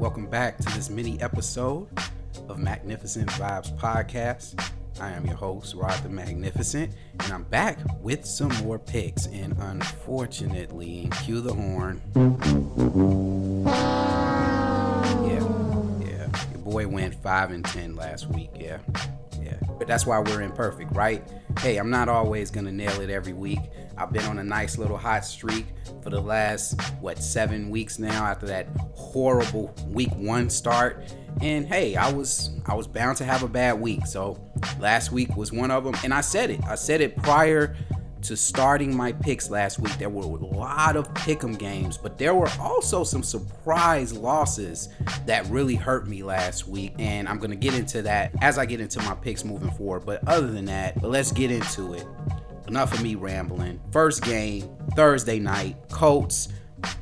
Welcome back to this mini episode of Magnificent Vibes Podcast. I am your host, Rod the Magnificent, and I'm back with some more picks. And unfortunately, cue the horn. Yeah, yeah. Your boy went 5 and 10 last week. Yeah, yeah. But that's why we're imperfect, right? Hey, I'm not always to nail it every week. I've been on a nice little hot streak for the last, what, seven weeks now after that horrible week one start. And hey, I was I was bound to have a bad week. So last week was one of them. And I said it. I said it prior to starting my picks last week. There were a lot of pick'em games, but there were also some surprise losses that really hurt me last week. And I'm gonna get into that as I get into my picks moving forward. But other than that, let's get into it enough of me rambling. First game, Thursday night, Colts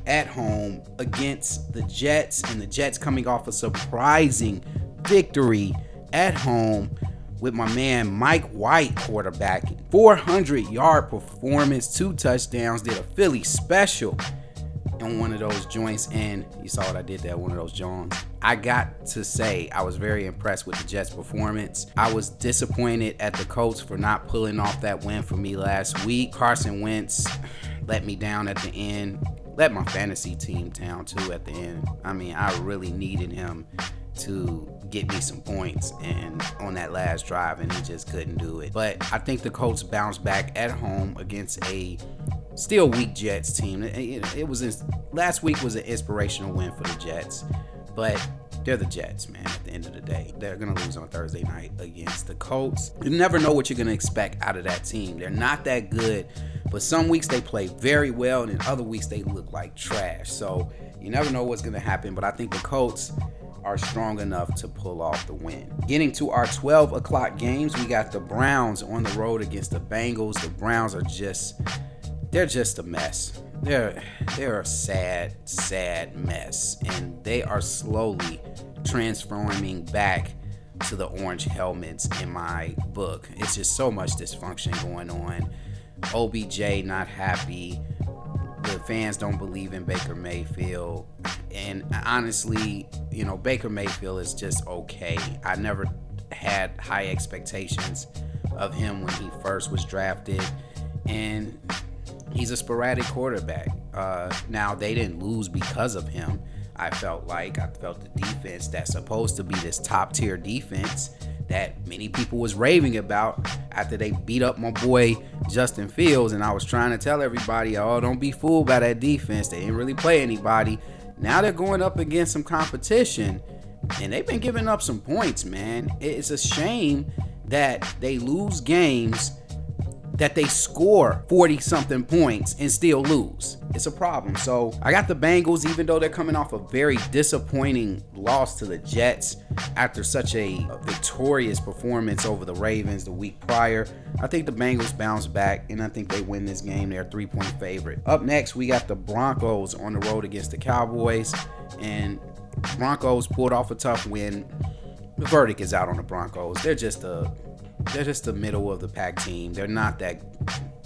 at home against the Jets, and the Jets coming off a surprising victory at home with my man Mike White quarterbacking. 400 yard performance, two touchdowns, did a Philly special on one of those joints, and you saw what I did there, one of those joints. I got to say, I was very impressed with the Jets' performance. I was disappointed at the Colts for not pulling off that win for me last week. Carson Wentz let me down at the end, let my fantasy team down too at the end. I mean, I really needed him to get me some points and on that last drive and he just couldn't do it. But I think the Colts bounced back at home against a still weak Jets team. It, it, was last week was an inspirational win for the Jets, but they're the Jets, man. At the end of the day, they're gonna lose on Thursday night against the Colts. You never know what you're gonna expect out of that team. They're not that good, but some weeks they play very well, and in other weeks they look like trash. So you never know what's gonna happen. But I think the Colts are strong enough to pull off the win. Getting to our 12 o'clock games, we got the Browns on the road against the Bengals. The Browns are just they're just a mess. They're they're a sad, sad mess, and they are slowly transforming back to the orange helmets in my book. It's just so much dysfunction going on. OBJ not happy. The fans don't believe in Baker Mayfield. And honestly, you know, Baker Mayfield is just okay. I never had high expectations of him when he first was drafted. And he's a sporadic quarterback. Uh, now they didn't lose because of him. I felt like I felt the defense that's supposed to be this top tier defense that many people was raving about after they beat up my boy Justin Fields, and I was trying to tell everybody, oh, don't be fooled by that defense. They didn't really play anybody. Now they're going up against some competition, and they've been giving up some points, man. It's a shame that they lose games that they score 40 something points and still lose. It's a problem. So I got the Bengals, even though they're coming off a very disappointing loss to the Jets after such a victorious performance over the Ravens the week prior. I think the Bengals bounce back and I think they win this game. They're a three point favorite. Up next, we got the Broncos on the road against the Cowboys. And Broncos pulled off a tough win. The verdict is out on the Broncos. They're just a they're just the middle of the pack team. They're not that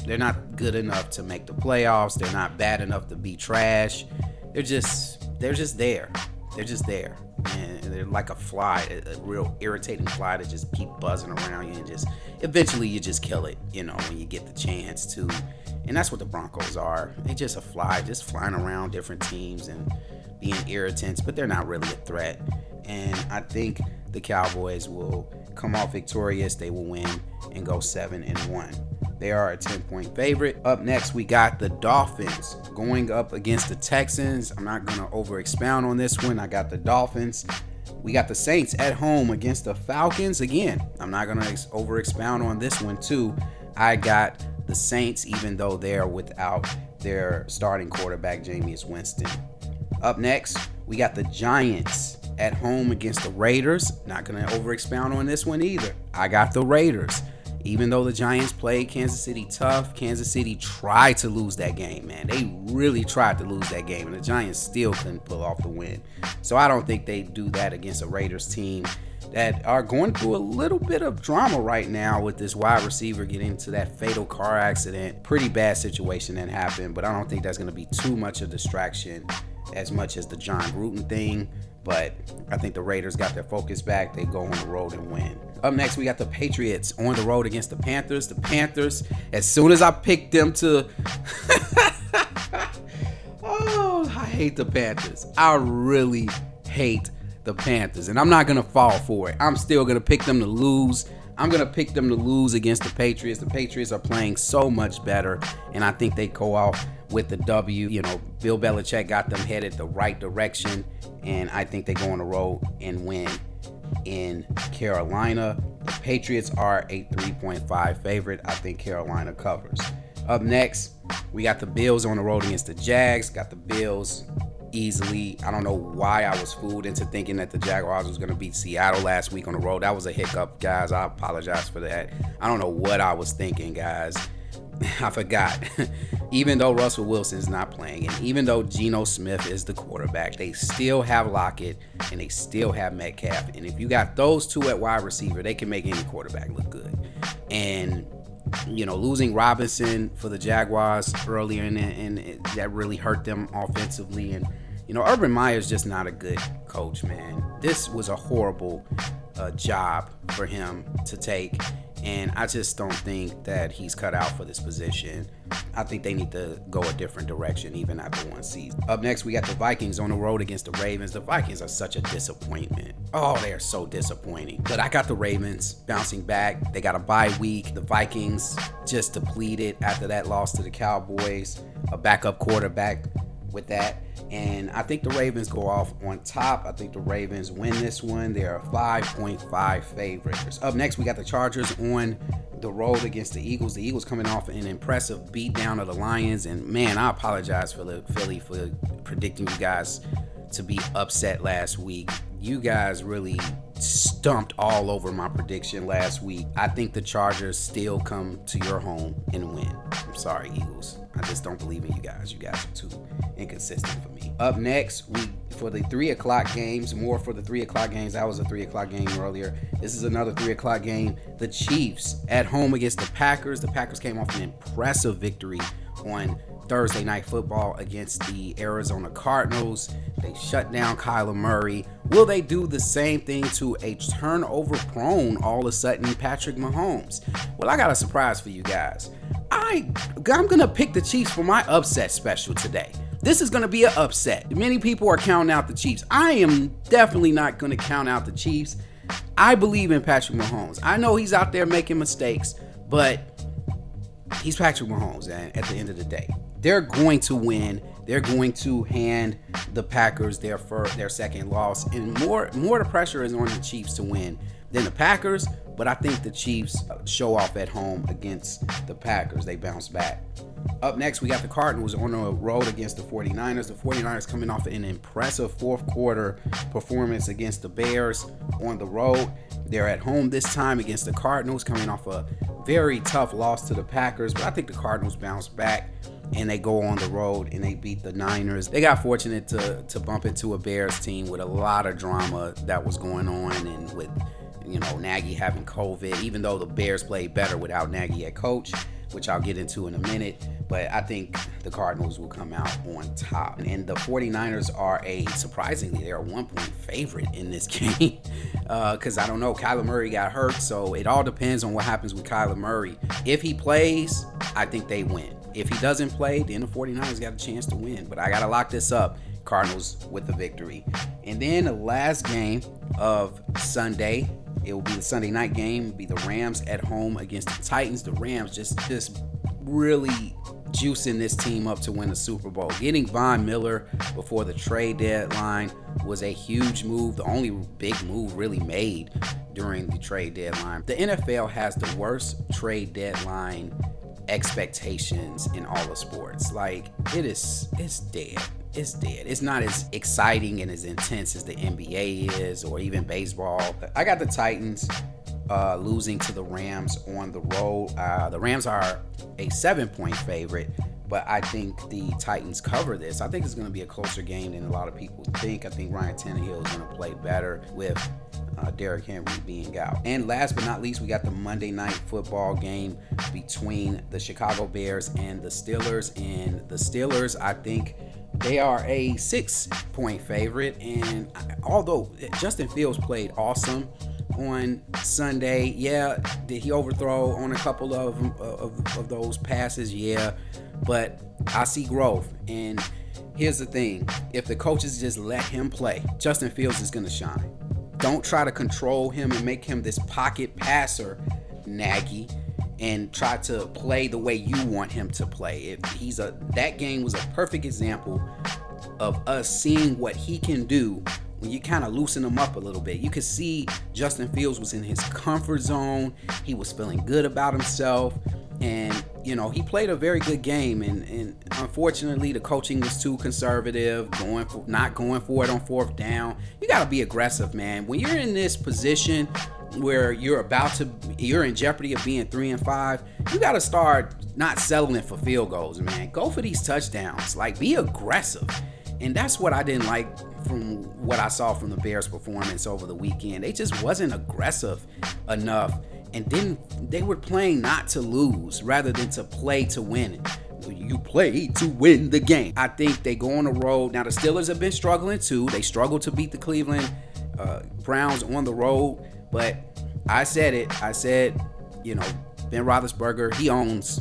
they're not good enough to make the playoffs. They're not bad enough to be trash. They're just they're just there. They're just there. And they're like a fly, a, real irritating fly to just keep buzzing around you and just eventually you just kill it, you know, when you get the chance to. And that's what the Broncos are. They just a fly, just flying around different teams and being irritants, but they're not really a threat. And I think the Cowboys will come off victorious. They will win and go 7 and 1. They are a 10 point favorite. Up next, we got the Dolphins going up against the Texans. I'm not going to over expound on this one. I got the Dolphins. We got the Saints at home against the Falcons. Again, I'm not going to over expound on this one, too. I got the Saints, even though they're without their starting quarterback, Jameis Winston. Up next, we got the Giants at home against the Raiders. Not going to over expound on this one either. I got the Raiders. Even though the Giants played Kansas City tough, Kansas City tried to lose that game, man. They really tried to lose that game, and the Giants still couldn't pull off the win. So I don't think they do that against a Raiders team that are going through a little bit of drama right now with this wide receiver getting into that fatal car accident. Pretty bad situation that happened, but I don't think that's going to be too much of a distraction as much as the Jon Gruden thing. But I think the Raiders got their focus back. They go on the road and win. Up next, we got the Patriots on the road against the Panthers. The Panthers, as soon as I picked them to. oh, I hate the Panthers. I really hate the Panthers. And I'm not going to fall for it. I'm still going to pick them to lose. I'm going to pick them to lose against the Patriots. The Patriots are playing so much better, and I think they go off with the W. You know, Bill Belichick got them headed the right direction, and I think they go on the road and win in Carolina. The Patriots are a 3.5 favorite. I think Carolina covers. Up next, we got the Bills on the road against the Jags. Got the Bills easily. I don't know why I was fooled into thinking that the Jaguars was going to beat Seattle last week on the road. That was a hiccup, guys. I apologize for that. I don't know what I was thinking, guys. I forgot. even though Russell Wilson is not playing, and even though Geno Smith is the quarterback, they still have Lockett and they still have Metcalf. And if you got those two at wide receiver, they can make any quarterback look good. And you know, losing Robinson for the Jaguars earlier, and, and that really hurt them offensively. And you know, Urban Meyer's just not a good coach, man. This was a horrible uh, job for him to take. And I just don't think that he's cut out for this position. I think they need to go a different direction even after one season. Up next, we got the Vikings on the road against the Ravens. The Vikings are such a disappointment. Oh, they are so disappointing. But I got the Ravens bouncing back. They got a bye week. The Vikings just depleted after that loss to the Cowboys. A backup quarterback with that. And I think the Ravens go off on top. I think the Ravens win this one. They're 5.5 favorites. Up next, we got the Chargers on the road against the Eagles. The Eagles coming off an impressive beat down of the Lions. And man, I apologize for Philly for predicting you guys to be upset last week. You guys really stumped all over my prediction last week. I think the Chargers still come to your home and win. I'm sorry, Eagles. I just don't believe in you guys. You guys are too inconsistent for me. Up next, we for the three o'clock games, more for the three o'clock games. That was a three o'clock game earlier. This is another three o'clock game. The Chiefs at home against the Packers. The Packers came off an impressive victory on Thursday night football against the Arizona Cardinals. They shut down Kyler Murray. Will they do the same thing to a turnover prone all of a sudden Patrick Mahomes? Well, I got a surprise for you guys. I I'm gonna pick the Chiefs for my upset special today. This is gonna be an upset. Many people are counting out the Chiefs. I am definitely not gonna count out the Chiefs. I believe in Patrick Mahomes. I know he's out there making mistakes, but he's Patrick Mahomes and at the end of the day. They're going to win. They're going to hand the Packers their first, their second loss, and more more the pressure is on the Chiefs to win than the Packers. But I think the Chiefs uh, show off at home against the Packers. They bounce back. Up next, we got the Cardinals on the road against the 49ers. The 49ers coming off an impressive fourth quarter performance against the Bears on the road. They're at home this time against the Cardinals, coming off a very tough loss to the Packers. But I think the Cardinals bounce back and they go on the road and they beat the Niners. They got fortunate to to bump into a Bears team with a lot of drama that was going on and with you know, Nagy having COVID, even though the Bears played better without Nagy at coach, which I'll get into in a minute. But I think the Cardinals will come out on top. And the 49ers are a, surprisingly, they're a one point favorite in this game. Because uh, I don't know, Kyler Murray got hurt. So it all depends on what happens with Kyler Murray. If he plays, I think they win. If he doesn't play, then the 49ers got a chance to win. But I got to lock this up. Cardinals with the victory. And then the last game of Sunday, it will be the Sunday night game. It'll be the Rams at home against the Titans. The Rams just just really juicing this team up to win the Super Bowl. Getting Von Miller before the trade deadline was a huge move. The only big move really made during the trade deadline. The NFL has the worst trade deadline expectations in all of sports. Like it is it's dead it's dead. It's not as exciting and as intense as the NBA is or even baseball. I got the Titans uh, losing to the Rams on the road. Uh, the Rams are a seven point favorite, but I think the Titans cover this. I think it's going to be a closer game than a lot of people think. I think Ryan Tannehill is going to play better with uh, Derrick Henry being out. And last but not least, we got the Monday night football game between the Chicago Bears and the Steelers. And the Steelers, I think, They are a six point favorite, and although Justin Fields played awesome on Sunday, yeah, did he overthrow on a couple of, of, of those passes? Yeah, but I see growth. And here's the thing if the coaches just let him play, Justin Fields is going to shine. Don't try to control him and make him this pocket passer, Nagy and try to play the way you want him to play. If he's a that game was a perfect example of us seeing what he can do when you kind of loosen him up a little bit. You could see Justin Fields was in his comfort zone. He was feeling good about himself. And, you know, he played a very good game. And, and unfortunately, the coaching was too conservative, going for, not going for it on fourth down. You got to be aggressive, man. When you're in this position where you're about to you're in jeopardy of being three and five, you got to start not settling for field goals, man. Go for these touchdowns. Like be aggressive. And that's what I didn't like from what I saw from the Bears' performance over the weekend. They just wasn't aggressive enough and didn't they were playing not to lose rather than to play to win. You play to win the game. I think they go on the road. Now the Steelers have been struggling too. They struggled to beat the Cleveland uh, Browns on the road. But I said it. I said, you know, Ben Roethlisberger, he owns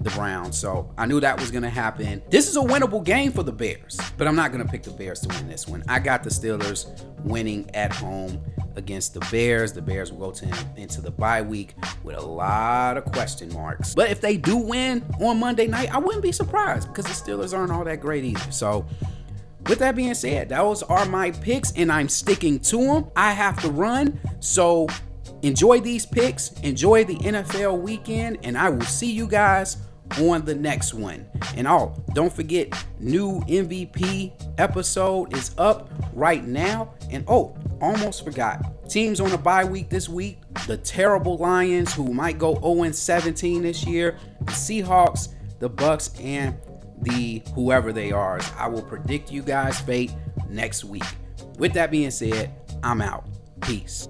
the Browns. So I knew that was going to happen. This is a winnable game for the Bears, but I'm not going to pick the Bears to win this one. I got the Steelers winning at home against the Bears. The Bears will go to, into the bye week with a lot of question marks. But if they do win on Monday night, I wouldn't be surprised because the Steelers aren't all that great either. So with that being said, those are my picks and I'm sticking to them. I have to run. So enjoy these picks, enjoy the NFL weekend, and I will see you guys on the next one. And oh, don't forget, new MVP episode is up right now. And oh, almost forgot. Teams on a bye week this week. The terrible Lions, who might go 0-17 this year. The Seahawks, the Bucs, and the whoever they are. I will predict you guys' fate next week. With that being said, I'm out. Peace.